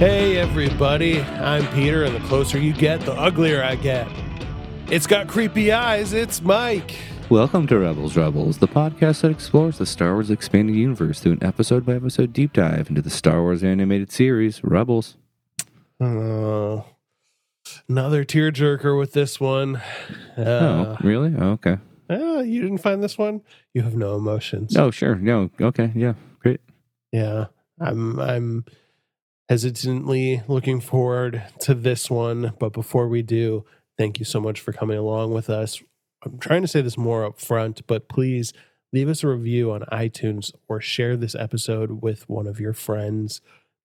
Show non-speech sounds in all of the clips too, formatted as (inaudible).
Hey, everybody. I'm Peter, and the closer you get, the uglier I get. It's got creepy eyes. It's Mike. Welcome to Rebels Rebels, the podcast that explores the Star Wars expanded universe through an episode by episode deep dive into the Star Wars animated series, Rebels. Oh, another tearjerker with this one. Uh, oh, really? Oh, okay. oh, you didn't find this one? You have no emotions. Oh, sure. No, okay. Yeah, great. Yeah, I'm. I'm hesitantly looking forward to this one, but before we do, thank you so much for coming along with us. I'm trying to say this more up front, but please leave us a review on iTunes or share this episode with one of your friends.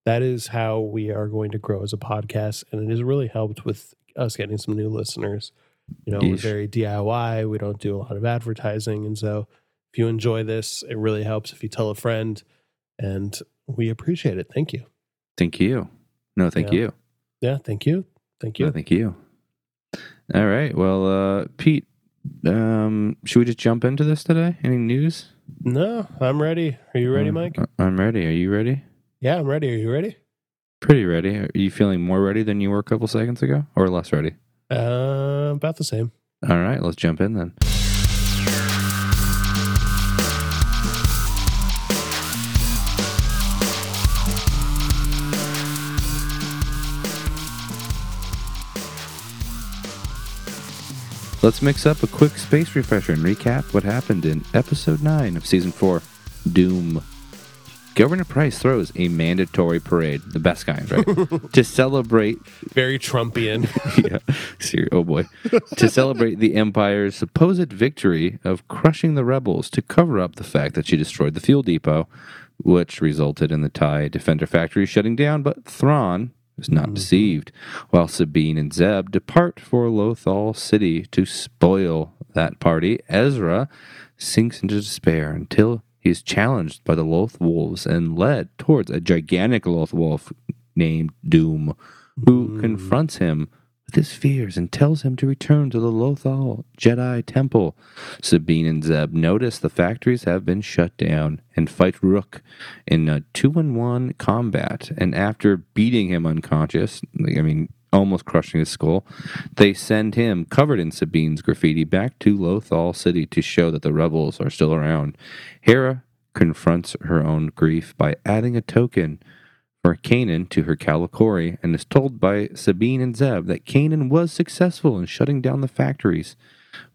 That is how we are going to grow as a podcast, and it has really helped with us getting some new listeners. You know, we're very DIY. We don't do a lot of advertising, and so if you enjoy this, it really helps if you tell a friend, and we appreciate it. Thank you. Thank you. No, thank Yeah. you. Yeah, thank you. Thank you. No, thank you. All right. Well, uh, Pete, um, should we just jump into this today? Any news? No, I'm ready. Are you ready, Uh, Mike? I- I'm ready. Are you ready? Yeah, I'm ready. Are you ready? Pretty ready. Are you feeling more ready than you were a couple seconds ago or less ready? Uh, about the same. All right. Let's jump in then. Let's mix up a quick space refresher and recap what happened in episode 9 of season 4 Dume. Governor Price throws a mandatory parade, the best kind, right? (laughs) to celebrate Very Trumpian. (laughs) yeah. Oh boy. to celebrate the Empire's supposed victory of crushing the rebels to cover up the fact that she destroyed the fuel depot, which resulted in the TIE Defender factory shutting down. But Thrawn is not mm-hmm. deceived. While Sabine and Zeb depart for Lothal City to spoil that party, Ezra sinks into despair until he is challenged by the Loth Wolves and led towards a gigantic Loth Wolf named Dume who mm. confronts him with his fears and tells him to return to the Lothal Jedi Temple. Sabine and Zeb notice the factories have been shut down and fight Rook in a two-on-one combat. And after beating him unconscious, I mean, almost crushing his skull, they send him covered in Sabine's graffiti back to Lothal City to show that the rebels are still around. Hera confronts her own grief by adding a token for Kanan to her Kalikori and is told by Sabine and Zeb that Kanan was successful in shutting down the factories,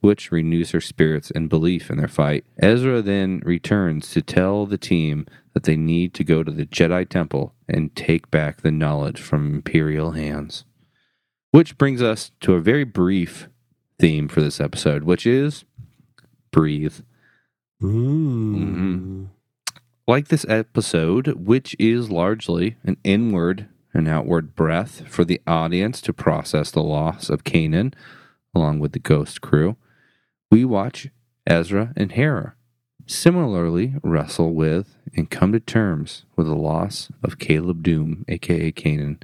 which renews her spirits and belief in their fight. Ezra then returns to tell the team that they need to go to the Jedi Temple and take back the knowledge from Imperial hands. Which brings us to a very brief theme for this episode, which is breathe. Mm. Like this episode, which is largely an inward and outward breath for the audience to process the loss of Kanan, along with the ghost crew, we watch Ezra and Hera similarly wrestle with and come to terms with the loss of Caleb Dume, aka Kanan.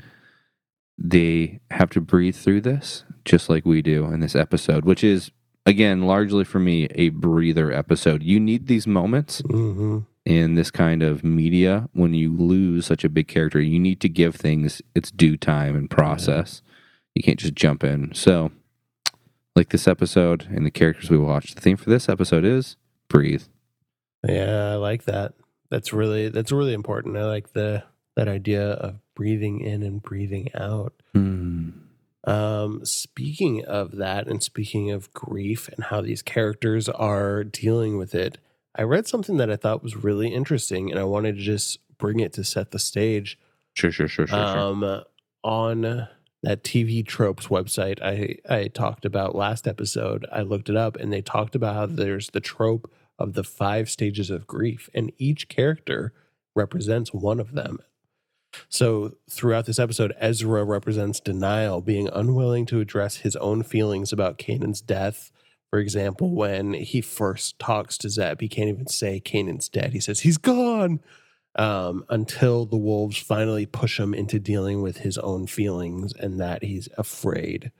They have to breathe through this just like we do in this episode, which is, again, largely for me, a breather episode. You need these moments hmm in this kind of media when you lose such a big character you need to give things its due time and process you can't just jump in so like this episode and the characters we watched the theme for this episode is breathe Yeah, I like that. That's really that's really important. I like the that idea of breathing in and breathing out. Hmm. Um, speaking of that, and speaking of grief and how these characters are dealing with it, I read something that I thought was really interesting, and I wanted to just bring it to set the stage. sure sure sure sure, sure. um, on that TV tropes website I I talked about last episode. I looked it up, and they talked about how there's the trope of the five stages of grief, and each character represents one of them. So throughout this episode, Ezra represents denial, being unwilling to address his own feelings about Kanan's death. For example, when he first talks to Zeb, he can't even say Kanan's dead. He says he's gone. um, until the wolves finally push him into dealing with his own feelings and that he's afraid.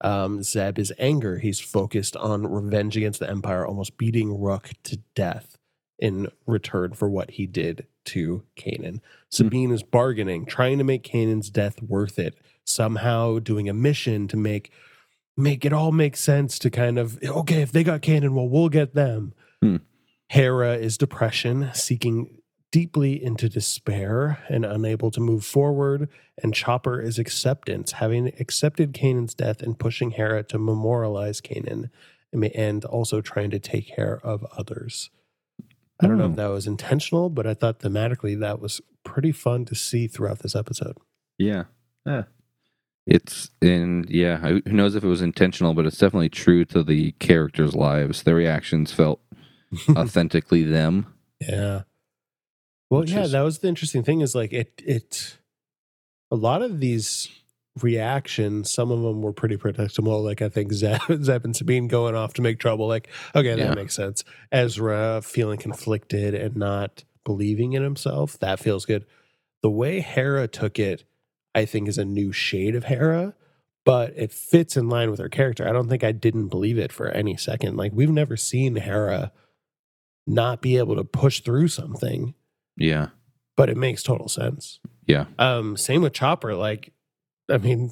Um, Zeb is anger. He's focused on revenge against the Empire, almost beating Rook to death in return for what he did to Kanan. Sabine is bargaining, trying to make Kanan's death worth it, somehow doing a mission to make make it all make sense to kind of okay, if they got Kanan, well, we'll get them. Hmm. Hera is depression, seeking deeply into despair and unable to move forward. And Chopper is acceptance, having accepted Kanan's death and pushing Hera to memorialize Kanan and also trying to take care of others. I don't know Hmm. if that was intentional, but I thought thematically that was pretty fun to see throughout this episode. Yeah. Yeah. It's and yeah, who knows if it was intentional, but it's definitely true to the characters' lives. Their reactions felt (laughs) authentically them. Yeah. Well, yeah, is- that was the interesting thing is like it it a lot of these reactions, some of them were pretty predictable. Like I think Zeb, (laughs) Zeb and Sabine going off to make trouble. Like, okay, that Yeah. makes sense. Ezra feeling conflicted and not believing in himself, that feels good. The way Hera took it, I think, is a new shade of Hera, but it fits in line with her character. I don't think I didn't believe it for any second. Like we've never seen Hera not be able to push through something, Yeah. but it makes total sense. Yeah. Um, same with Chopper. Like, I mean,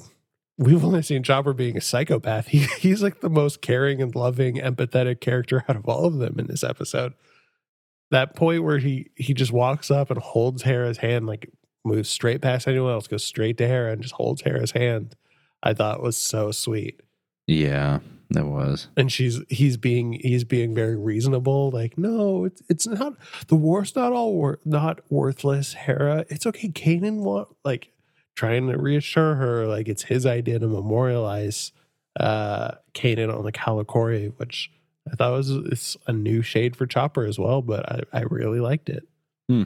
we've only seen Chopper being a psychopath. (laughs) He he's like the most caring and loving, empathetic character out of all of them in this episode. That point where he he just walks up and holds Hera's hand, like moves straight past anyone else, goes straight to Hera and just holds Hera's hand. I thought was so sweet. Yeah. That was. And she's he's being he's being very reasonable. Like, no, it's it's not the war's not all wor- not worthless, Hera. It's okay. Kanan want like trying to reassure her like it's his idea to memorialize uh Kanan on the Kalikori, which I thought was it's a new shade for Chopper as well, but I, I really liked it. Hmm.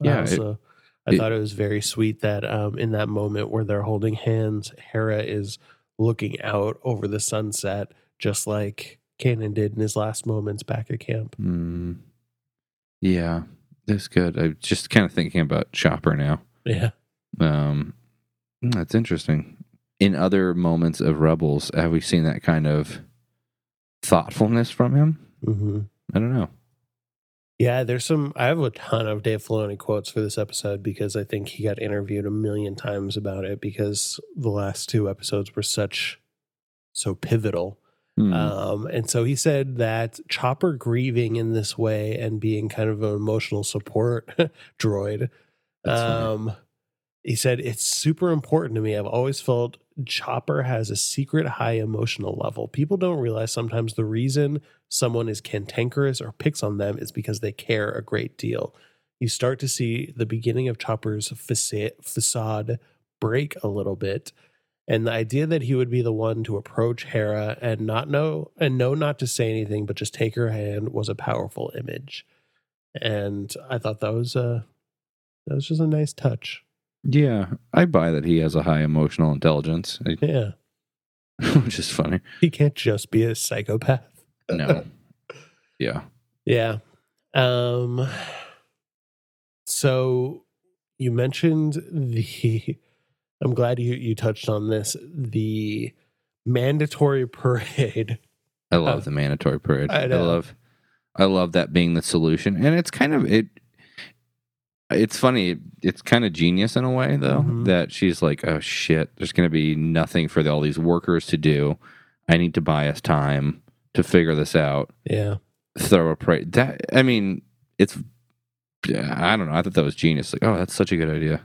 Yeah, it- I thought it was very sweet that um in that moment where they're holding hands, Hera is looking out over the sunset, just like Kanan did in his last moments back at camp. Mm, yeah. That's good. I'm just kind of thinking about Chopper now. Yeah. Um, mm, that's interesting. In other moments of Rebels, have we seen that kind of thoughtfulness from him? hmm I don't know. Yeah, there's some. I have a ton of Dave Filoni quotes for this episode because I think he got interviewed a million times about it because the last two episodes were such so pivotal. Hmm. Um, and so he said that Chopper grieving in this way and being kind of an emotional support (laughs) droid. Um, he said it's super important to me. I've always felt Chopper has a secret high emotional level. People don't realize sometimes the reason someone is cantankerous or picks on them is because they care a great deal. You start to see the beginning of Chopper's facade, break a little bit and the idea that he would be the one to approach Hera and not know and know not to say anything but just take her hand was a powerful image. And I thought that was a that was just a nice touch. Yeah, I buy that he has a high emotional intelligence, I- (laughs) Yeah. (laughs) which is funny. He can't just be a psychopath. No. (laughs) yeah. Yeah. Um so you mentioned the I'm glad you you touched on this the mandatory parade. I love Uh, the mandatory parade. I I, know. love I love that being the solution. And it's kind of it it's funny, it's kind of genius in a way though, Mhm. that she's like, Oh shit, there's gonna be nothing for all these workers to do. I need to buy us time to figure this out. Yeah. Throw a. That I mean, it's I don't know. I thought that was genius. Like, oh, that's such a good idea.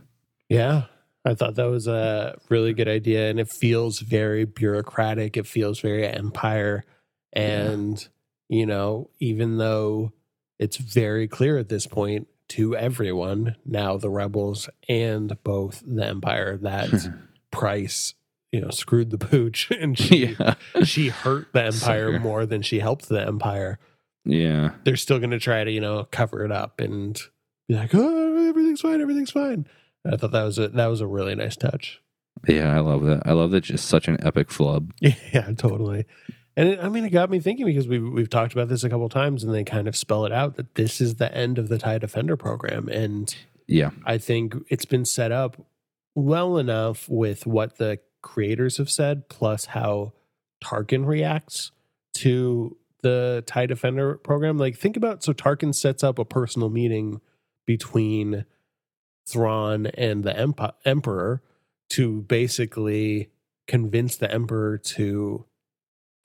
Yeah. I thought that was a really good idea and it feels very bureaucratic. It feels very empire. And, you know, even though it's very clear at this point to everyone, now the rebels and both the empire, that (laughs) Price, you know, screwed the pooch (laughs) and she yeah. she hurt the (laughs) empire Sucker. more than she helped the empire. Yeah. They're still gonna try to, you know, cover it up and be like, Oh, everything's fine, everything's fine. I thought that was a that was a really nice touch. Yeah, I love that. I love that just such an epic flub. Yeah, totally. And it, I mean, it got me thinking because we've we've talked about this a couple times, and they kind of spell it out that this is the end of the TIE Defender program, and Yeah. I think it's been set up well enough with what the creators have said, plus how Tarkin reacts to the TIE Defender program. Like, think about so Tarkin sets up a personal meeting between Thrawn and the Emp- Emperor to basically convince the Emperor to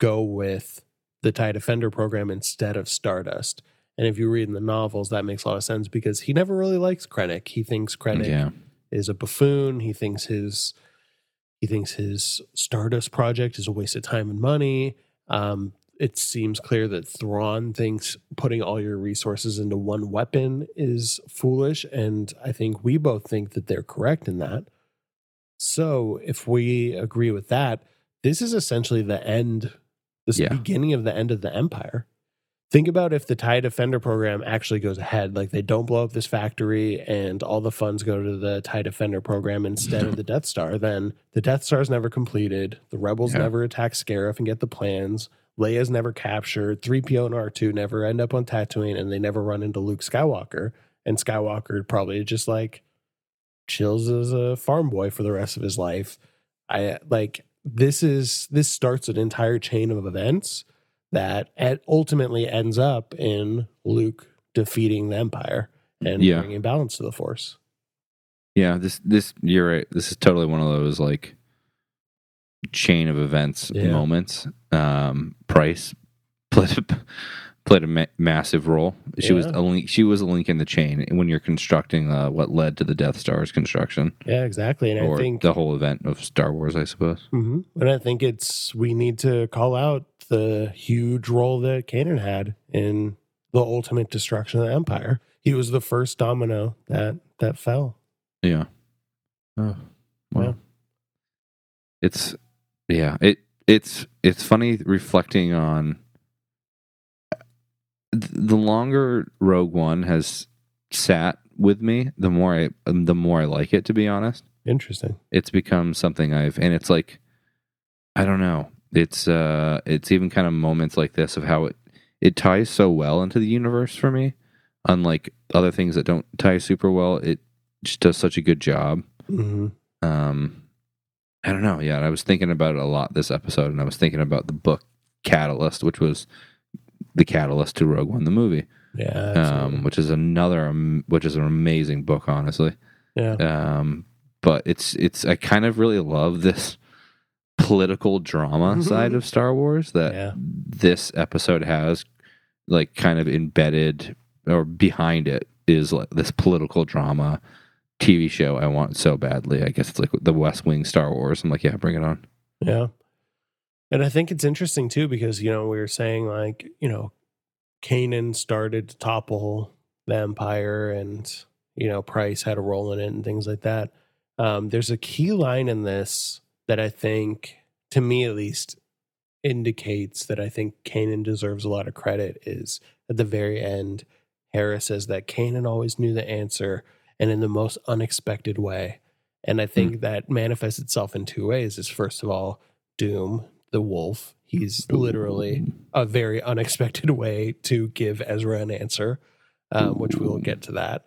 go with the TIE Defender program instead of Stardust. And if you read in the novels, that makes a lot of sense because he never really likes Krennic. He thinks Krennic Yeah. is a buffoon. He thinks his he thinks his Stardust project is a waste of time and money. Um, it seems clear that Thrawn thinks putting all your resources into one weapon is foolish, and I think we both think that they're correct in that. So, if we agree with that, this is essentially the end, this Yeah. beginning of the end of the Empire. Think about if the TIE Defender program actually goes ahead, like they don't blow up this factory and all the funds go to the TIE Defender program instead of the (laughs) Death Star, then the Death Star is never completed. The Rebels Yeah. never attack Scarif and get the plans. Leia's never captured. 3PO and R2 never end up on Tatooine and they never run into Luke Skywalker. And Skywalker probably just like chills as a farm boy for the rest of his life. I like this is this starts an entire chain of events that at ultimately ends up in Luke defeating the Empire and Yeah. bringing balance to the Force. Yeah, this this you're right. This is totally one of those like chain of events Yeah. moments. Um, Price (laughs) played a, ma- massive role. She was a link. She was a link in the chain when you're constructing uh, what led to the Death Star's construction, Yeah, exactly. And I think the whole event of Star Wars, I suppose. Mhm. and I think it's we need to call out the huge role that Kanan had in the ultimate destruction of the Empire. He was the first domino that that fell. Yeah. Oh, well. Yeah. It's yeah, it it's it's funny reflecting on the longer Rogue One has sat with me, the more I the more I like it to be honest. Interesting. It's become something I've and it's like I don't know. It's uh it's even kind of moments like this of how it it ties so well into the universe for me. Unlike other things that don't tie super well, it just does such a good job hmm um i don't know yeah i was thinking about it a lot this episode and i was thinking about the book catalyst which was the catalyst to rogue one the movie Yeah. um which is another um, which is an amazing book honestly yeah. um but it's it's i kind of really love this political drama (laughs) side of star wars that Yeah. this episode has like kind of embedded or behind it is like this political drama TV show I want so badly. I guess it's like the West Wing Star Wars. I'm like, yeah, bring it on. Yeah. And I think it's interesting too because, you know, we were saying like, you know, Kanan started to topple the empire and, you know, Price had a role in it and things like that. Um, there's a key line in this that I think, to me at least, indicates that I think Kanan deserves a lot of credit is at the very end, Hera says that Kanan always knew the answer and in the most unexpected way. And I think that manifests itself in two ways. Is first of all, Dume, the wolf. He's literally a very unexpected (laughs) way to give Ezra an answer, um, which we will get to that.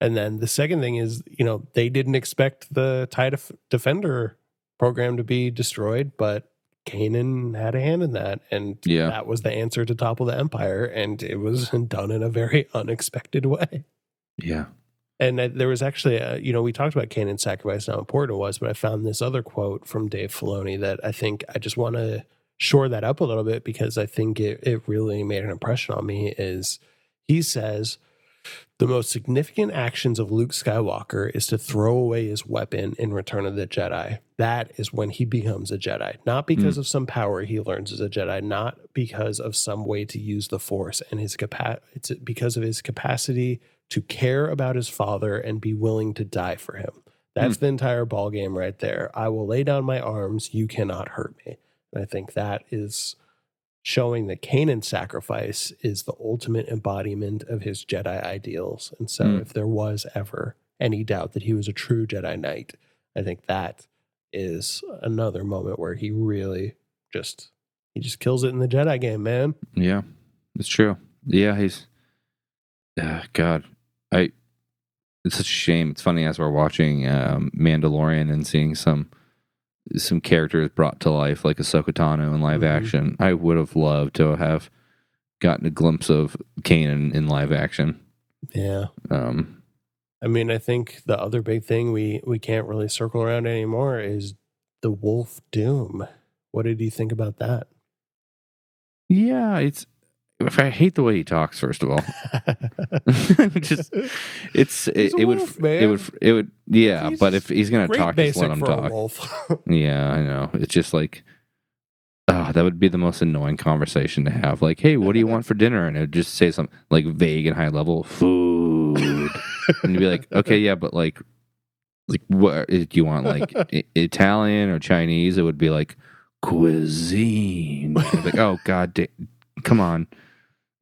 And then the second thing is, you know, they didn't expect the TIE Def- Defender program to be destroyed, but Kanan had a hand in that. And Yeah. that was the answer to topple the Empire. And it was (laughs) done in a very (laughs) unexpected way. Yeah. And I- there was actually, a, you know, we talked about Kanan's sacrifice and how important it was, but I found this other quote from Dave Filoni that I think I just want to shore that up a little bit because I think it, it really made an impression on me. Is he says, the most significant actions of Luke Skywalker is to throw away his weapon in Return of the Jedi. That is when he becomes a Jedi, not hmm. because of some power he learns as a Jedi, not because of some way to use the Force and his capa- It's because of his capacity to care about his father and be willing to die for him. That's the entire ball game right there. I will lay down my arms. You cannot hurt me. And I think that is showing that Kanan's sacrifice is the ultimate embodiment of his Jedi ideals. And so, Mm. if there was ever any doubt that he was a true Jedi Knight, I think that is another moment where he really just he just kills it in the Jedi game, man. Yeah, it's true. Yeah, he's. Uh, God, I. It's such a shame. It's funny as we're watching um, Mandalorian and seeing some some characters brought to life, like Ahsoka Tano in live Mhm. action. I would have loved to have gotten a glimpse of Kanan in live action. Yeah. Um, I mean, I think the other big thing we we can't really circle around anymore is the Wolf Dume. What did you think about that? yeah, it's. I hate the way he talks. First of all, (laughs) (laughs) just it's it, it would wolf, it would it would yeah. He's but if he's gonna talk, just let him talk. Yeah, I know. It's just like, oh, that would be the most annoying conversation to have. Like, hey, what do you want for dinner? And it would just say something like vague and high level food, and you'd be like, okay, yeah, but like, like what eh, do you want? Like I- (laughs) Italian or Chinese? It would be like cuisine. Like, oh god, da- come on.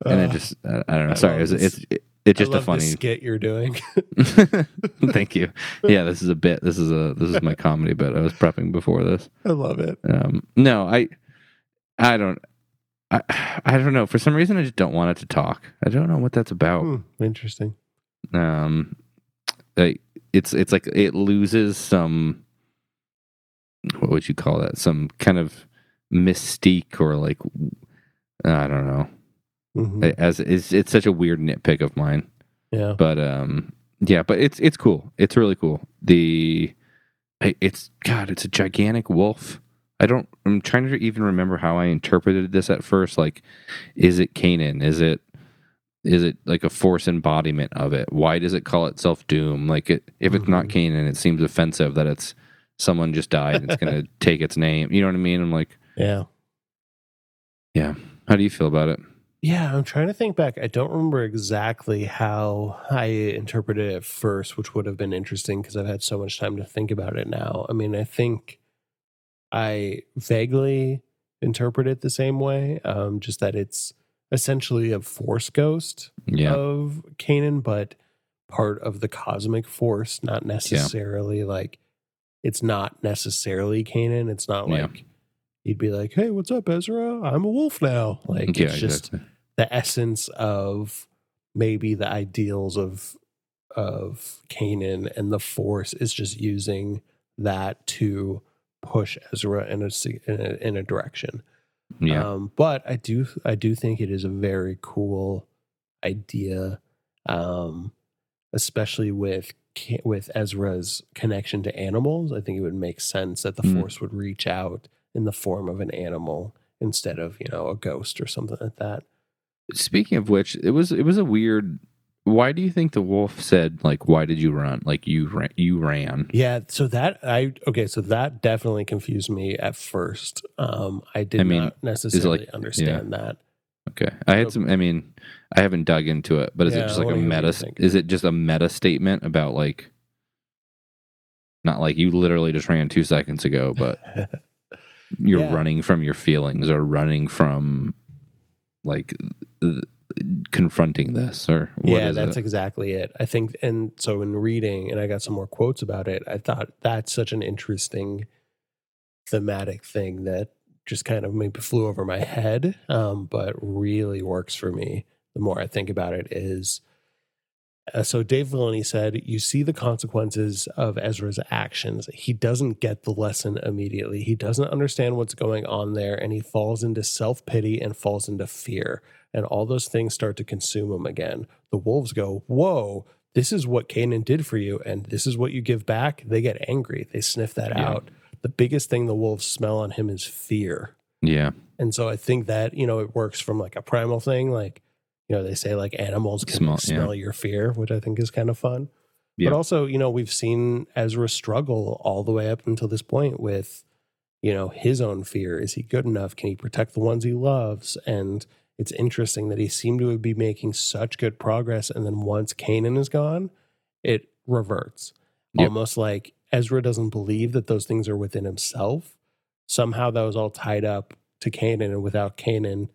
And it Uh, just, I, I don't know. I Sorry, it's, it's it, it's just a funny. skit you're doing. (laughs) Thank you. Yeah, this is a bit. This is a this is my comedy bit. I was prepping before this. I love it. Um, no, I, I don't, I, I don't know. For some reason, I just don't want it to talk. I don't know what that's about. Hmm, interesting. Um, like it's it's like it loses some. What would you call that? Some kind of mystique or like, I don't know. Mhm. As it's it's such a weird nitpick of mine. Yeah. but um yeah but it's it's cool. It's really cool. The it's god it's a gigantic wolf. I don't i'm trying to even remember how i interpreted this at first. Like is it Kanan? is it is it like a force embodiment of it? Why does it call itself dume? Like it if it's not Mhm. Kanan, it seems offensive that it's someone just died and it's gonna (laughs) take its name. You know what i mean? I'm like yeah, Yeah. how do you feel about it Yeah, I'm trying to think back. I don't remember exactly how I interpreted it at first, which would have been interesting because I've had so much time to think about it now. I mean, I think I vaguely interpret it the same way, um, just that it's essentially a force ghost yeah of Kanan, but part of the cosmic force, not necessarily like it's not necessarily Kanan. It's not Yeah. like you'd be like, Hey, what's up, Ezra? I'm a wolf now. Like yeah it's just exactly. The essence of maybe the ideals of of Kanan and the force is just using that to push Ezra in a in a, in a direction. yeah Um, but I do I do think it is a very cool idea, um, especially with with Ezra's connection to animals. I think it would make sense that the Mm. Force would reach out in the form of an animal instead of you know a ghost or something like that. Speaking of which, it was it was a weird. Why do you think the wolf said like, "Why did you run?" Like you ran, you ran. Yeah, so that I okay, so that definitely confused me at first. Um, I did I mean, not necessarily like- understand that. Okay, I had some. I mean, I haven't dug into it, but is Yeah, it just like a wanna hear what you meta? Is it just a meta statement about like, not like you literally just ran two seconds ago, but (laughs) you're Yeah. running from your feelings or running from like th- confronting this or what yeah, that's it? exactly it. I think, and so in reading, and I got some more quotes about it. I thought that's such an interesting thematic thing that just kind of maybe flew over my head, um, but really works for me. The more I think about it, is uh, so Dave Filoni said, "You see the consequences of Ezra's actions. He doesn't get the lesson immediately. He doesn't understand what's going on there, and he falls into self pity and falls into fear." and all those things start to consume him again. The wolves go, Whoa, this is what Kanan did for you, and this is what you give back. They get angry. They sniff that Yeah. out. The biggest thing the wolves smell on him is fear. yeah, And so I think that, you know, it works from like a primal thing. Like, you know, they say like animals can Smell- smell, yeah. your fear, which I think is kind of fun. Yeah. But also, you know, we've seen Ezra struggle all the way up until this point with, you know, his own fear. Is he good enough? Can he protect the ones he loves? And it's interesting that he seemed to be making such good progress. And then once Kanan is gone, it reverts. Yep. Almost like Ezra doesn't believe that those things are within himself. Somehow that was all tied up to Kanan. And without Kanan,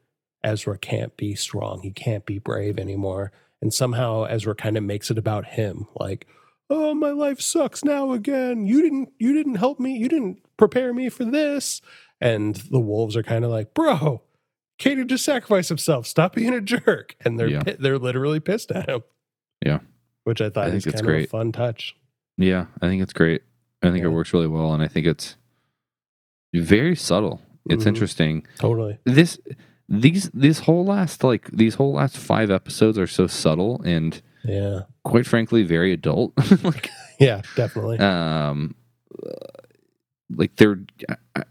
Ezra can't be strong. He can't be brave anymore. And somehow Ezra kind of makes it about him. Like, oh, my life sucks now again. You didn't you didn't help me. You didn't prepare me for this. and the wolves are kind of like, "Bro, Kanan just sacrificed himself. Stop being a jerk." And they're Yeah. they're literally pissed at him. Yeah. which I thought I think it's kind of a great. fun touch. Yeah, I think it's great. I think Yeah. it works really well, and I think it's very subtle. It's Mhm. interesting. Totally. This these this whole last like these whole last five episodes are so subtle and Yeah. quite frankly very adult. (laughs) like Yeah. Definitely. um like they're uh,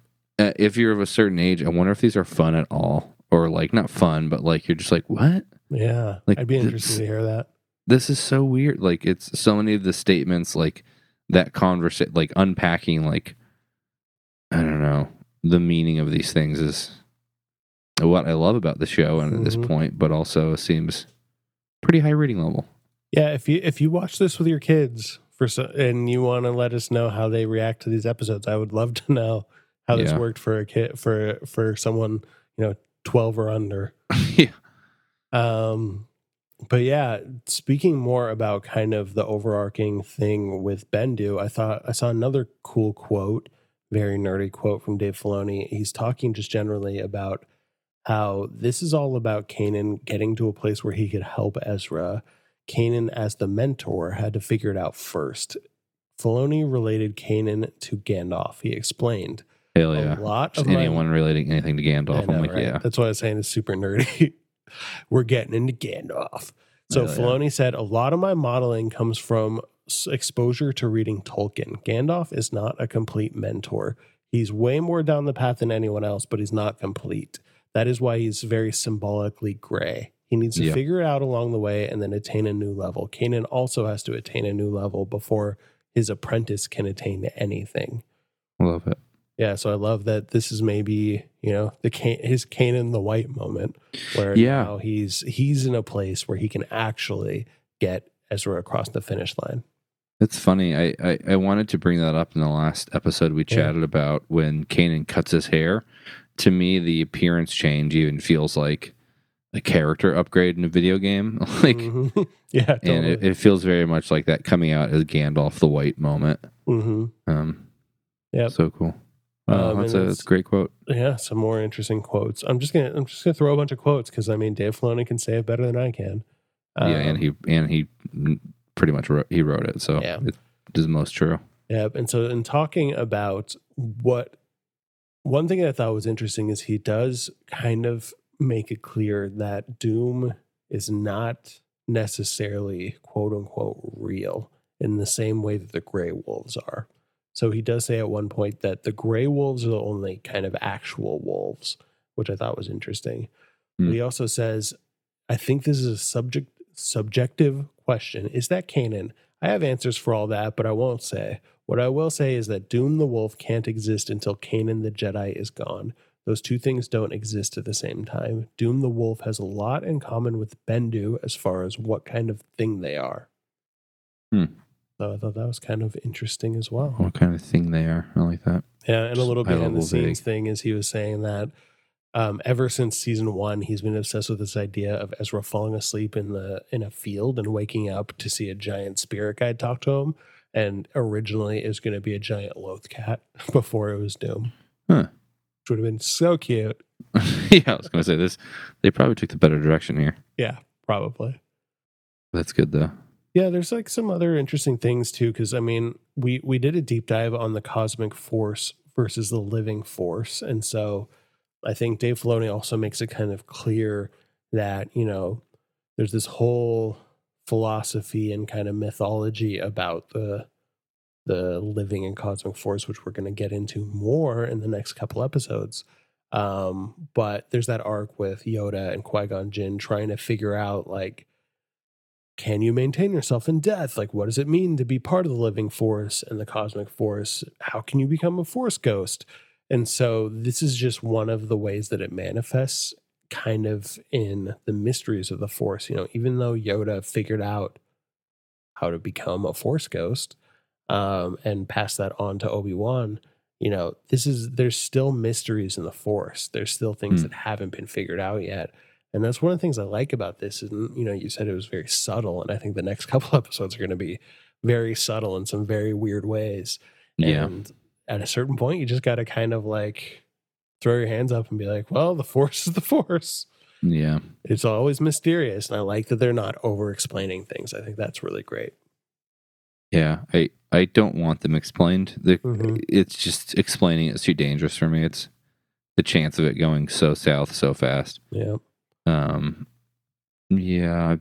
if you're of a certain age, I wonder if these are fun at all or like not fun, but like you're just like what? yeah. like, I'd be interested to hear that. this is so weird. Like it's so many of the statements, like that conversation, like unpacking, like I don't know, the meaning of these things is what I love about the show, and at this Mhm. point, but also seems pretty high reading level. Yeah. If you if you watch this with your kids for so, and you want to let us know how they react to these episodes, I would love to know how this Yeah. worked for a kid for for someone you know twelve or under. (laughs) yeah, Um, but yeah, speaking more about kind of the overarching thing with Bendu, I thought I saw another cool quote, very nerdy quote from Dave Filoni. He's talking just generally about how this is all about Kanan getting to a place where he could help Ezra. Kanan, as the mentor, had to figure it out first. Filoni related Kanan to Gandalf. He explained hell a lot Just of my anyone relating anything to Gandalf, know, I'm like, right? yeah, That's why I was saying it's super nerdy. (laughs) We're getting into Gandalf. So Oh, yeah. Said a lot of my modeling comes from exposure to reading Tolkien. Gandalf is not a complete mentor. He's way more down the path than anyone else, but he's not complete. That is why he's very symbolically gray. He needs to Yeah. figure it out along the way and then attain a new level. Kanan also has to attain a new level before his apprentice can attain anything. love it. Yeah, so I love that this is maybe you know the Can- his Kanan the White moment, where Yeah. now he's he's in a place where he can actually get Ezra across the finish line. It's funny. I, I, I wanted to bring that up in the last episode we Yeah. chatted about when Kanan cuts his hair. To me, the appearance change even feels like a character upgrade in a video game. (laughs) like, Mhm. (laughs) yeah, and it, it feels very much like that coming out as Gandalf the White moment. Mhm. Um, Yep. So cool. Wow, Um, that's, a, that's a great quote. yeah, some more interesting quotes. I'm just gonna I'm just gonna throw a bunch of quotes because I mean Dave Filoni can say it better than I can. yeah, and Um, he and he pretty much wrote he wrote it, so Yeah. it is most true. Yeah. And so, in talking about what one thing I thought was interesting is he does kind of make it clear that Dume is not necessarily quote unquote real in the same way that the Grey Wolves are. So, he does say at one point that the Grey Wolves are the only kind of actual wolves, which I thought was interesting. Hmm. But he also says, I think this is a subject subjective question. Is that Kanan? I have answers for all that, but I won't say. What I will say is that Dume the Wolf can't exist until Kanan the Jedi is gone. Those two things don't exist at the same time. Dume the Wolf has a lot in common with Bendu as far as what kind of thing they are. Hmm. So I thought that was kind of interesting as well. What kind of thing they are? I like that. Yeah, and a little behind the scenes thing is he was saying that um, ever since season one, he's been obsessed with this idea of Ezra falling asleep in the in a field and waking up to see a giant spirit guide talk to him. And originally, it was going to be a giant loth cat (laughs) before it was Dume, Huh. which would have been so cute. (laughs) yeah, I was going to say this. They probably took the better direction here. Yeah, probably. That's good though. Yeah, there's like some other interesting things too, because I mean, we we did a deep dive on the cosmic force versus the living force, and so I think Dave Filoni also makes it kind of clear that you know there's this whole philosophy and kind of mythology about the the living and cosmic force, which we're going to get into more in the next couple episodes. Um, but there's that arc with Yoda and Qui Gon Jinn trying to figure out like can you maintain yourself in death? Like, what does it mean to be part of the living force and the cosmic force? How can you become a force ghost? And so, this is just one of the ways that it manifests kind of in the mysteries of the force. You know, even though Yoda figured out how to become a force ghost um, and pass that on to Obi Wan, you know, this is there's still mysteries in the force. There's still things Hmm. that haven't been figured out yet. And that's one of the things I like about this. And you know, you said it was very subtle, and I think the next (laughs) couple episodes are going to be very subtle in some very weird ways. Yeah. And at a certain point, you just got to kind of like throw your hands up and be like, well, the force is the force. Yeah. It's always mysterious. And I like that they're not over explaining things. I think that's really great. Yeah. I I don't want them explained. The, Mhm. It's just explaining it's too dangerous for me. It's the chance of it going so south so fast. Yeah. Um, yeah,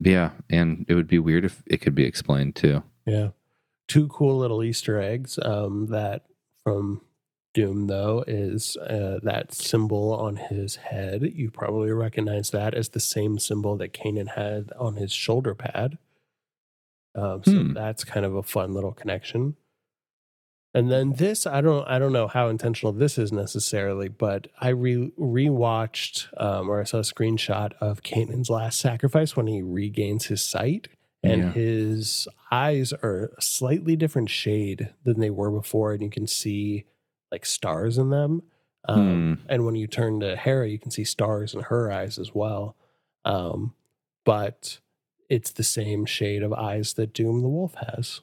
yeah, and it would be weird if it could be explained too. Yeah. Two cool little Easter eggs um, that from Dume, though, is uh, that symbol on his head. You probably recognize that as the same symbol that Kanan had on his shoulder pad. Um, so Hmm. that's kind of a fun little connection. And then this, I don't, I don't know how intentional this is necessarily, but I re rewatched um, or I saw a screenshot of Kanan's last sacrifice when he regains his sight, and Yeah. his eyes are a slightly different shade than they were before, and you can see like stars in them. Um, And when you turn to Hera, you can see stars in her eyes as well. Um, but it's the same shade of eyes that Dume the Wolf has.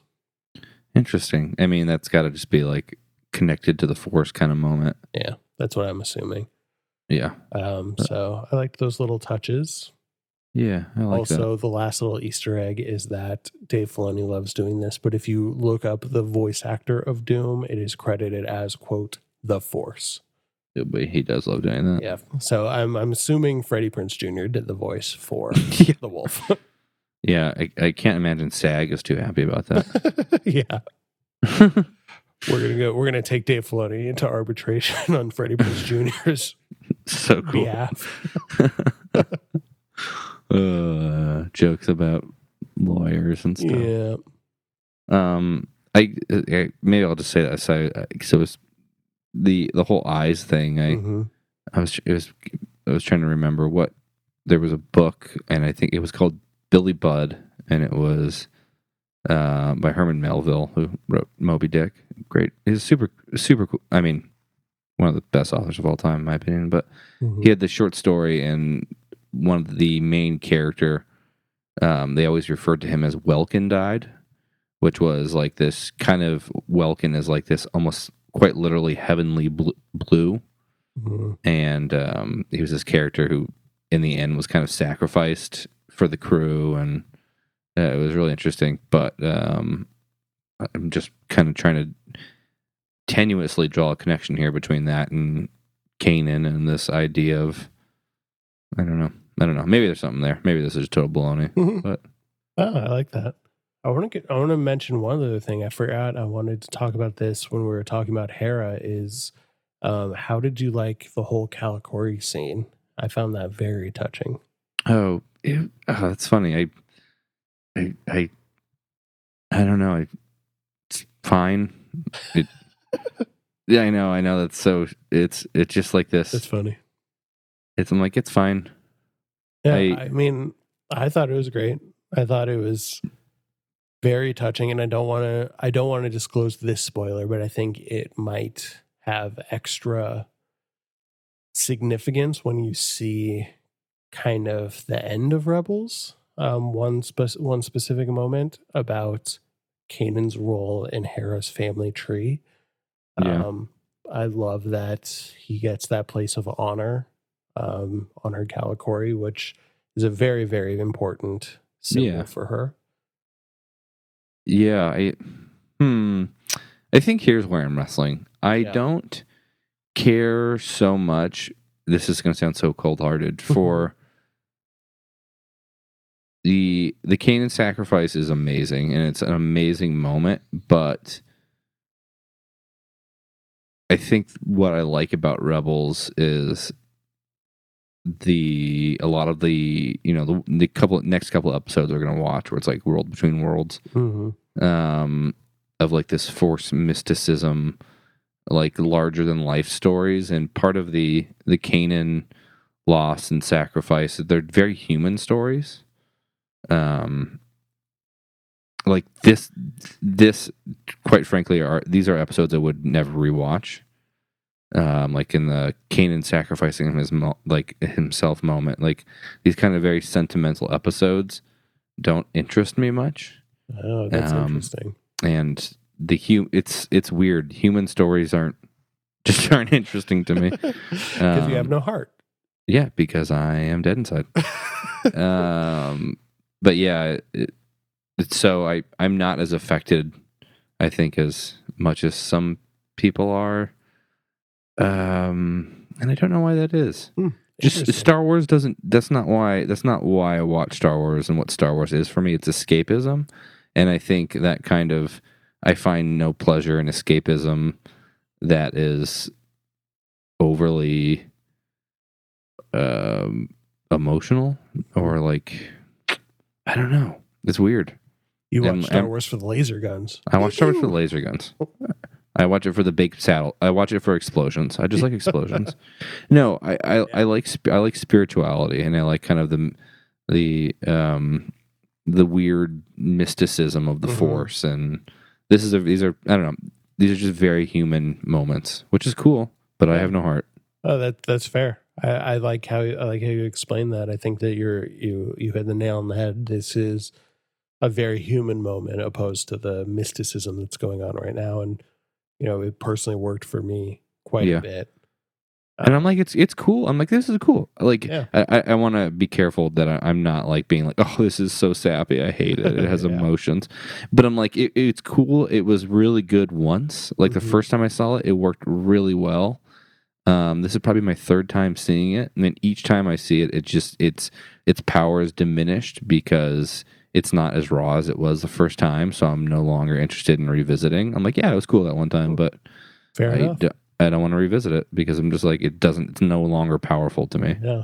Interesting. I mean, that's got to just be like connected to the force kind of moment. Yeah, that's what I'm assuming. Yeah, Um, so I liked those little touches. Yeah, I like that. also, the last little Easter egg is that Dave Filoni loves doing this, but if you look up the voice actor of Dume, it is credited as quote the Force. Yeah, But he does love doing that. Yeah. So I'm I'm assuming Freddie Prinze Jr. did the voice for (laughs) Yeah, the Wolf. (laughs) yeah I, I can't imagine SAG is too happy about that. (laughs) yeah. We're gonna go. We're gonna take Dave Filoni into arbitration on Freddie Prinze Jr.'s so cool. behalf. Uh, jokes about lawyers and stuff. Yeah. Um, I, I maybe I'll just say that. So, so it was the the whole eyes thing. I Mhm. I was it was I was trying to remember what there was a book and I think it was called Billy Budd and it was uh, by Herman Melville who wrote Moby Dick. Great, he's super super cool. I mean, one of the best authors of all time, in my opinion. But Mhm. he had the short story and one of the main character um, they always referred to him as welkin eyed which was like this kind of welkin is like this almost quite literally heavenly bl- blue Mhm. and um, he was this character who in the end was kind of sacrificed for the crew and uh, it was really interesting but um, i'm just kind of trying to tenuously draw a connection here between that and Kanan and this idea of I don't know. I don't know. Maybe there's something there. Maybe this is a total baloney. (laughs) Mhm. But- oh, I like that. I want to get. I want to mention one other thing. I forgot. I wanted to talk about this when we were talking about Hera. Is um, how did you like the whole Kalikori scene? I found that very touching. Oh, it, oh that's funny. I, I, I, I don't know. I, it's fine. It, (laughs) yeah, I know. I know. That's so. It's it's just like this. That's funny. It's I'm like it's fine. Yeah, I- I, mean, I thought it was great. I thought it was very touching, and I don't want to. I don't want to disclose this spoiler, but I think it might have extra significance when you see kind of the end of Rebels. Um, one spec- one specific moment about Kanan's role in Hera's family tree. Yeah. Um, I love that he gets that place of honor um, on her Kalikori, which is a very, very important symbol Yeah. for her. Yeah, I hmm. I think here's where I'm wrestling. I Yeah. don't care so much. This is going to sound so cold-hearted (laughs) for the the Kanan sacrifice is amazing and it's an amazing moment, but I think what I like about Rebels is the a lot of the you know the, the couple next couple episodes we're gonna watch where it's like world between worlds Mm-hmm. um, of like this force mysticism, like larger than life stories, and part of the the Kanan loss and sacrifice. They're very human stories. Um, like this, this, quite frankly, are these are episodes I would never rewatch. Um, like in the Kanan sacrificing him his mo- like himself moment, like these kind of very sentimental episodes don't interest me much Oh, that's Um, interesting. and the hu- it's it's weird. Human stories aren't (laughs) just aren't interesting to me. (laughs) Because you have Um, no heart. Yeah, because I am dead inside. (laughs) um, but yeah, it, it's so I I'm not as affected, I think, as much as some people are. Um, and I don't know why that is. Just Star Wars doesn't. That's not why. That's not why I watch Star Wars and what Star Wars is for me. It's escapism, and I think that kind of I find no pleasure in escapism that is overly um, emotional or like I don't know. It's weird. You watch Am- Star am- Wars for the laser guns. I watch Star Wars for the laser guns. I watch it for the big saddle. I watch it for explosions. I just like explosions. (laughs) no, I I, I like I like spirituality, and I like kind of the the um the weird mysticism of the Mhm. force. And this is a these are I don't know these are just very human moments, which is cool. But I have no heart. Oh, that that's fair. I, I like how I like how you explain that. I think that you're you you hit the nail on the head. This is a very human moment opposed to the mysticism that's going on right now. And you know, it personally worked for me quite Yeah. a bit. And I'm like, it's it's cool. I'm like, this is cool. Like, Yeah. I I, want to be careful that I, I'm not like being like, oh, this is so sappy. I hate it. It has (laughs) Yeah. emotions. But I'm like, it, it's cool. It was really good once. Like the Mhm. first time I saw it, it worked really well. Um, this is probably my third time seeing it, and then each time I see it, it just its its power is diminished because it's not as raw as it was the first time. So I'm no longer interested in revisiting. I'm like, yeah, it was cool that one time, but Fair I, enough. d- I don't want to revisit it because I'm just like it doesn't. It's no longer powerful to me. Yeah.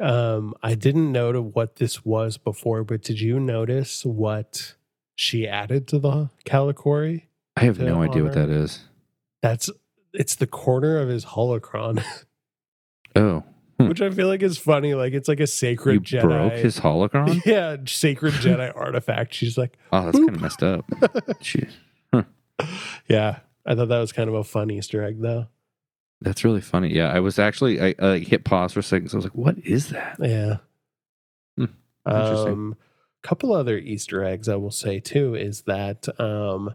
Um, I didn't know what this was before, but did you notice what she added to the Kalikori? I have no idea what that is. That's it's the corner of his holocron, (laughs) Oh, Hmm. which I feel like is funny. Like it's like a sacred you Jedi. broke his holocron? (laughs) yeah, sacred (laughs) Jedi artifact. She's like, Oh, that's kind of messed up. (laughs) Jeez. yeah. I thought that was kind of a fun Easter egg, though. That's really funny. Yeah, I was actually I, I hit pause for a second. So I was like, "What is that?" Yeah. Hmm, interesting. Um, couple other Easter eggs I will say too is that um,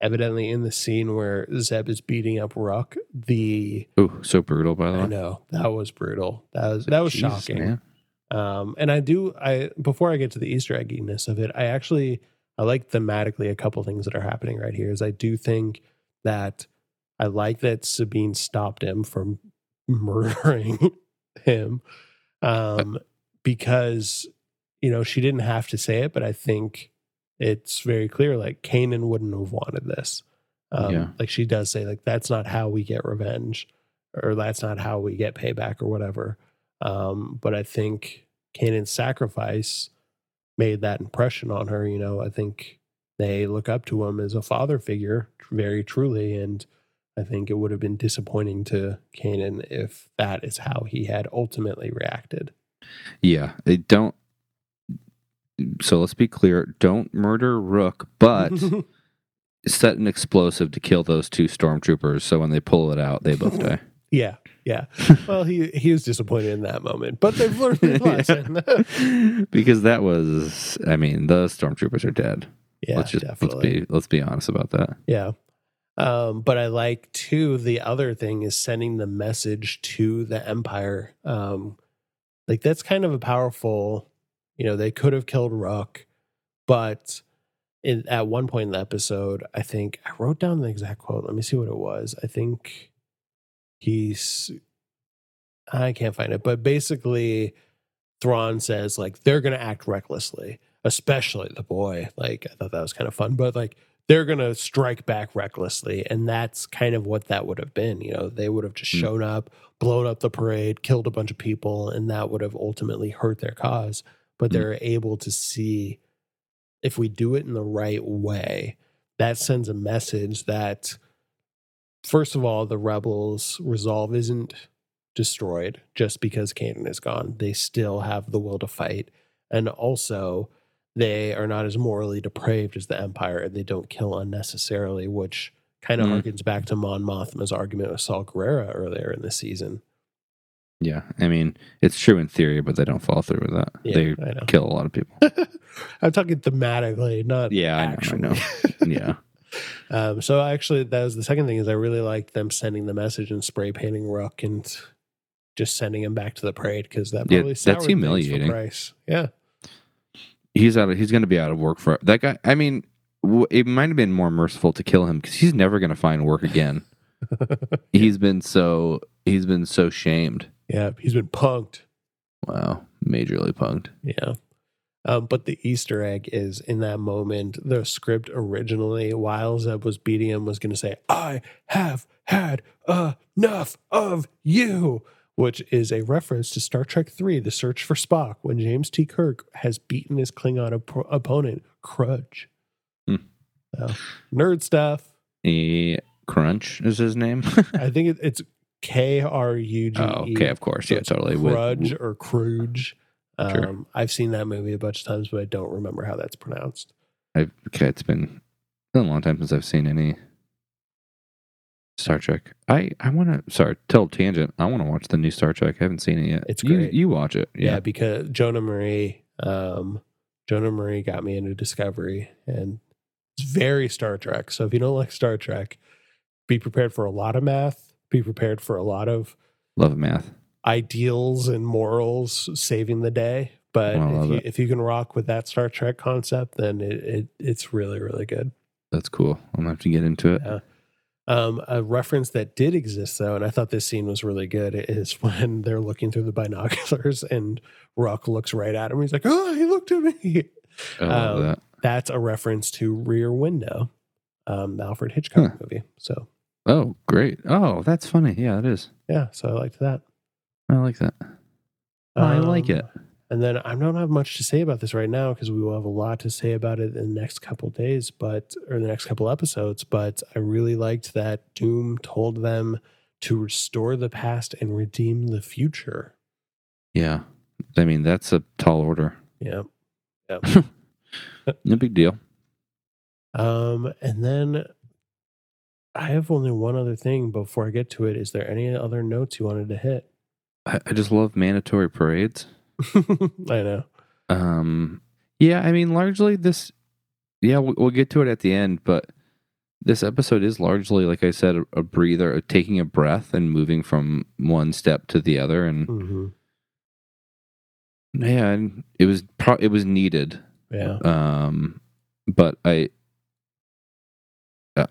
evidently in the scene where Zeb is beating up Rukh, the Oh, so brutal. By the way, I know that was brutal. That was that was Jesus, shocking. man. Um, and I do I before I get to the Easter egginess of it, I actually I like thematically a couple things that are happening right here. Is I do think that I like that Sabine stopped him from (laughs) murdering him, um, because you know she didn't have to say it, but I think it's very clear like Kanan wouldn't have wanted this. Um, Yeah. Like she does say like that's not how we get revenge, or that's not how we get payback or whatever. Um, but I think Kanan's sacrifice made that impression on her. You know, I think they look up to him as a father figure, very truly, and I think it would have been disappointing to Kanan if that is how he had ultimately reacted. Yeah, it don't. So let's be clear: don't murder Rukh, but (laughs) set an explosive to kill those two stormtroopers. So when they pull it out, they both die. (laughs) yeah, yeah. Well, he he was disappointed in that moment, but they've learned their (laughs) lesson. because that was, I mean, the stormtroopers are dead. yeah, let's just definitely. let's be let's be honest about that. Yeah. Um, but I like too the other thing is sending the message to the Empire. Um, like that's kind of a powerful, you know, they could have killed Rukh, but in, at one point in the episode, I think I wrote down the exact quote. Let me see what it was. I think he's I can't find it, but basically Thrawn says like they're gonna act recklessly, especially the boy. Like I thought that was kind of fun, but like they're gonna strike back recklessly, and that's kind of what that would have been. You know, they would have just Hmm. shown up, blown up the parade, killed a bunch of people, and that would have ultimately hurt their cause. But Hmm. they're able to see if we do it in the right way, that sends a message that first of all, the rebels' resolve isn't destroyed just because Kanan is gone. They still have the will to fight. And also, they are not as morally depraved as the Empire and they don't kill unnecessarily, which kind of Mm. harkens back to Mon Mothma's argument with Saw Gerrera earlier in the season. Yeah, I mean, it's true in theory, but they don't follow through with that. Yeah, they kill a lot of people. (laughs) I'm talking thematically, not Yeah, I know, I actually. know. (laughs) yeah. (laughs) Um, so actually, that was the second thing is I really liked them sending the message and spray painting Rukh and just sending him back to the parade because that Yeah, that's soured things for humiliating. Price. Yeah, he's out. Of, he's going to be out of work for that guy. I mean, it might have been more merciful to kill him because he's never going to find work again. he's been so he's been so shamed. Yeah, he's been punked. Wow, majorly punked. Yeah. Um, but the Easter egg is in that moment, the script originally, while Zeb was beating him, was going to say, I have had enough of you, which is a reference to Star Trek III, The Search for Spock, when James T. Kirk has beaten his Klingon op- opponent, Crudge. Hmm. So, nerd stuff. E Crunch is his name. (laughs) I think it, it's K R U G E. oh, okay, of course, yeah, totally. With- or Cruge. Um, Sure. I've seen that movie a bunch of times, but I don't remember how that's pronounced. I've, okay, it's been, it's been a long time since I've seen any Star Trek. I I want to. Sorry, tell tangent. I want to watch the new Star Trek. I haven't seen it yet. It's you, great. You watch it. Yeah, Yeah. because Jonah Marie, um, Jonah Marie got me into Discovery, and it's very Star Trek. So if you don't like Star Trek, be prepared for a lot of math. Be prepared for a lot of Love math. ideals and morals saving the day. But Oh, if you, if you can rock with that Star Trek concept, then it, it it's really really good. That's cool. I'm gonna have to get into it. Yeah. Um, a reference that did exist though, and I thought this scene was really good, is (laughs) when they're looking through the binoculars (laughs) and Rukh looks right at him. He's like, "Oh, he looked at me." Um, that. That's a reference to Rear Window, um, the Alfred Hitchcock Huh. movie. So Oh, great. Oh, that's funny. Yeah, it is. yeah, so I liked that. I like that. Oh, I like Um, it. And then I don't have much to say about this right now because we will have a lot to say about it in the next couple days, but or the next couple episodes. But I really liked that Dume told them to restore the past and redeem the future. Yeah. I mean, that's a tall order. Yeah. (laughs) No big deal. Um, and then I have only one other thing before I get to it. Is there any other notes you wanted to hit? I, I just love mandatory parades. (laughs) I know. Um, yeah, I mean, largely this. Yeah, we'll, we'll get to it at the end, but this episode is largely, like I said, a, a breather, a taking a breath and moving from one step to the other, and hmm yeah, and it was pro- it was needed. Yeah. Um, but I.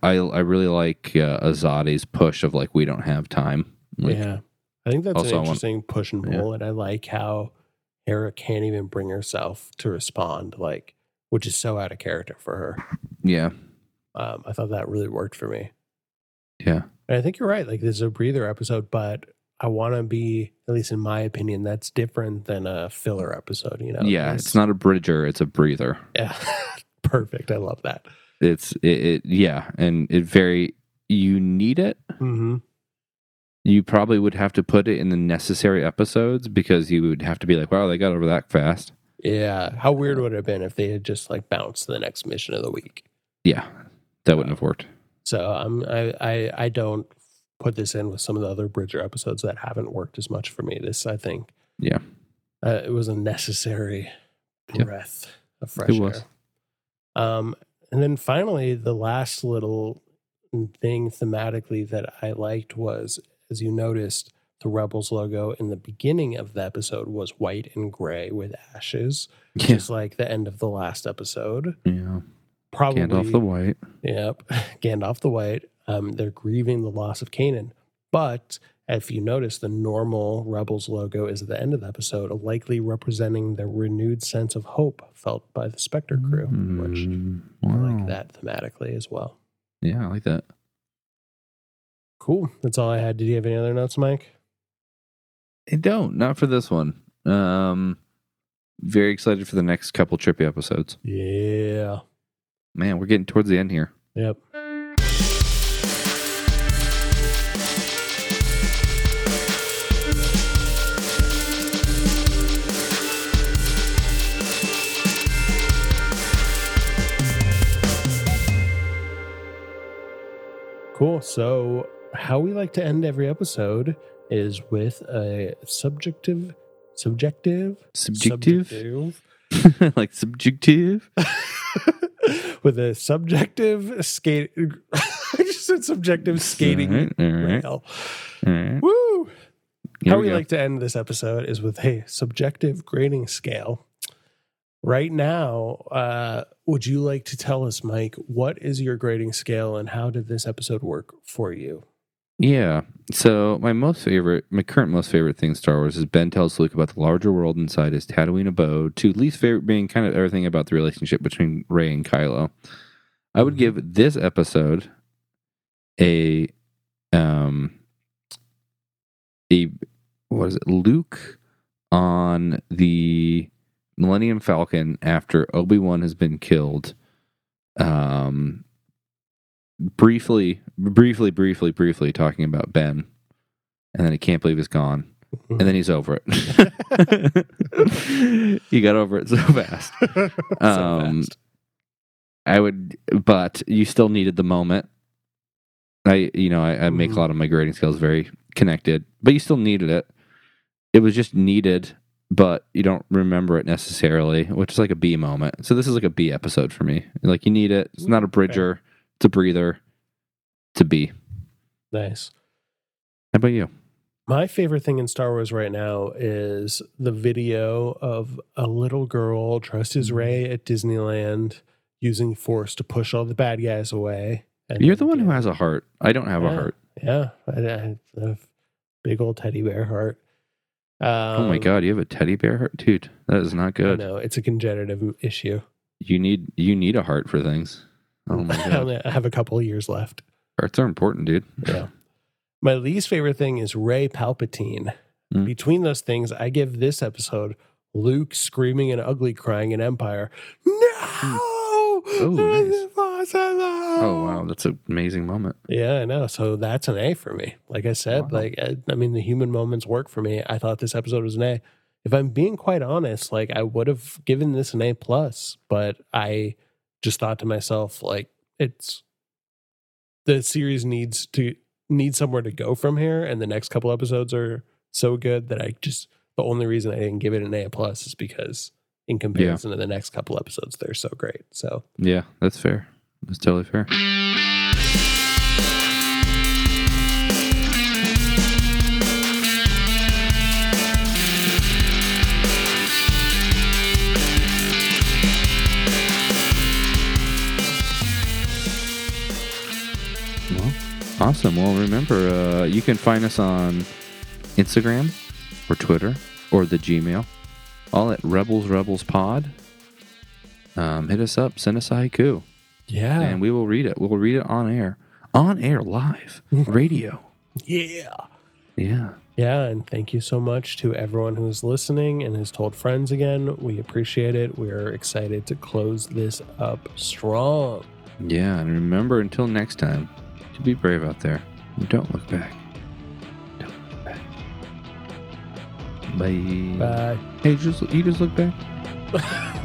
I I really like uh, Azadi's push of like we don't have time. Like, yeah. I think that's an want- interesting push and Yeah. pull. And I like how Hera can't even bring herself to respond, like, which is so out of character for her. yeah, Um, I thought that really worked for me. yeah. And I think you're right. Like, this is a breather episode, but I want to be, at least in my opinion, that's different than a filler episode, you know? yeah, It's- it's not a bridger; it's a breather. Yeah. (laughs) Perfect. I love that. It's it, it yeah, and it very you need it. hmm You probably would have to put it in the necessary episodes because you would have to be like, wow, they got over that fast. Yeah. How weird would it have been if they had just like bounced to the next mission of the week? Yeah, that wouldn't have worked. So um, I, I I don't put this in with some of the other Bridger episodes that haven't worked as much for me. This I think, Yeah. uh, it was a necessary Yep. breath of fresh It was. air. Um, and then finally, the last little thing thematically that I liked was, as you noticed, the Rebels logo in the beginning of the episode was white and gray with ashes, Yeah, just like the end of the last episode. yeah. Probably Gandalf the White. Yep. (laughs) Gandalf the White. Um, they're grieving the loss of Kanan. But if you notice, the normal Rebels logo is at the end of the episode, likely representing the renewed sense of hope felt by the Spectre crew, which Mm, I like that thematically as well. Yeah, I like that. Cool. That's all I had. Did you have any other notes, Mike? I don't. Not for this one. Um, very excited for the next couple trippy episodes. Yeah. Man, we're getting towards the end here. Yep. So, how we like to end every episode is with a subjective, subjective, Subjective, subjective (laughs) like subjective. (laughs) with a subjective skate. (laughs) I just said subjective skating All right, all right, rail. all right. Woo! Here How we we like to end this episode is with a subjective grading scale. Right now, uh, would you like to tell us, Mike, what is your grading scale and how did this episode work for you? Yeah. So my most favorite, my current most favorite thing in Star Wars is Ben tells Luke about the larger world inside his Tatooine abode. To least favorite being kind of everything about the relationship between Rey and Kylo. I would give this episode a um a what is it? Luke on the Millennium Falcon after Obi Wan has been killed. Um, briefly, briefly, briefly, briefly talking about Ben, and then he can't believe he's gone, and then he's over it. (laughs) he got over it so fast. (laughs) So Um, fast. I would, but you still needed the moment. I, you know, I, I make a Mhm. lot of my grading skills very connected, but you still needed it. It was just needed, but you don't remember it necessarily, which is like a B moment. So this is like a B episode for me. Like you need it. It's not a bridger. It's a breather. It's a B. Nice. How about you? My favorite thing in Star Wars right now is the video of a little girl dressed as mm-hmm. Rey at Disneyland using force to push all the bad guys away. And You're the one who has a heart. I don't have a heart. Yeah, I, I have big old teddy bear heart. Um, oh my god, you have a teddy bear heart, dude. That is not good. No, it's a congenitive issue. You need you need a heart for things. (laughs) Oh my I god, only- I have a couple of years left. hearts are important, dude. Yeah. My least favorite thing is Rey Palpatine. Mm. Between those things, I give this episode Luke screaming and ugly crying in Empire. No! nice. Oh Oh wow, that's an amazing moment. Yeah, I know. So that's an A for me. Like I said, Wow. like I, I mean, the human moments work for me. I thought this episode was an A. If I'm being quite honest, like I would have given this an A plus, but I just thought to myself, like it's the series needs to need somewhere to go from here, and the next couple episodes are so good that I just the only reason I didn't give it an A plus is because in comparison to the next couple episodes, they're so great. So Yeah, that's fair. That's totally fair. Awesome. Well, remember, uh, you can find us on Instagram or Twitter or the Gmail, all at Rebels Rebels Pod. Um, hit us up, send us a haiku, yeah, and we will read it. We'll read it on air, on air, live, (laughs) radio. yeah. Yeah. Yeah, and thank you so much to everyone who's listening and has told friends again. We appreciate it. We're excited to close this up strong. Yeah. And remember, until next time, to be brave out there. and Don't look back. Don't look back. Bye. Bye. Hey, just you just look back. (laughs)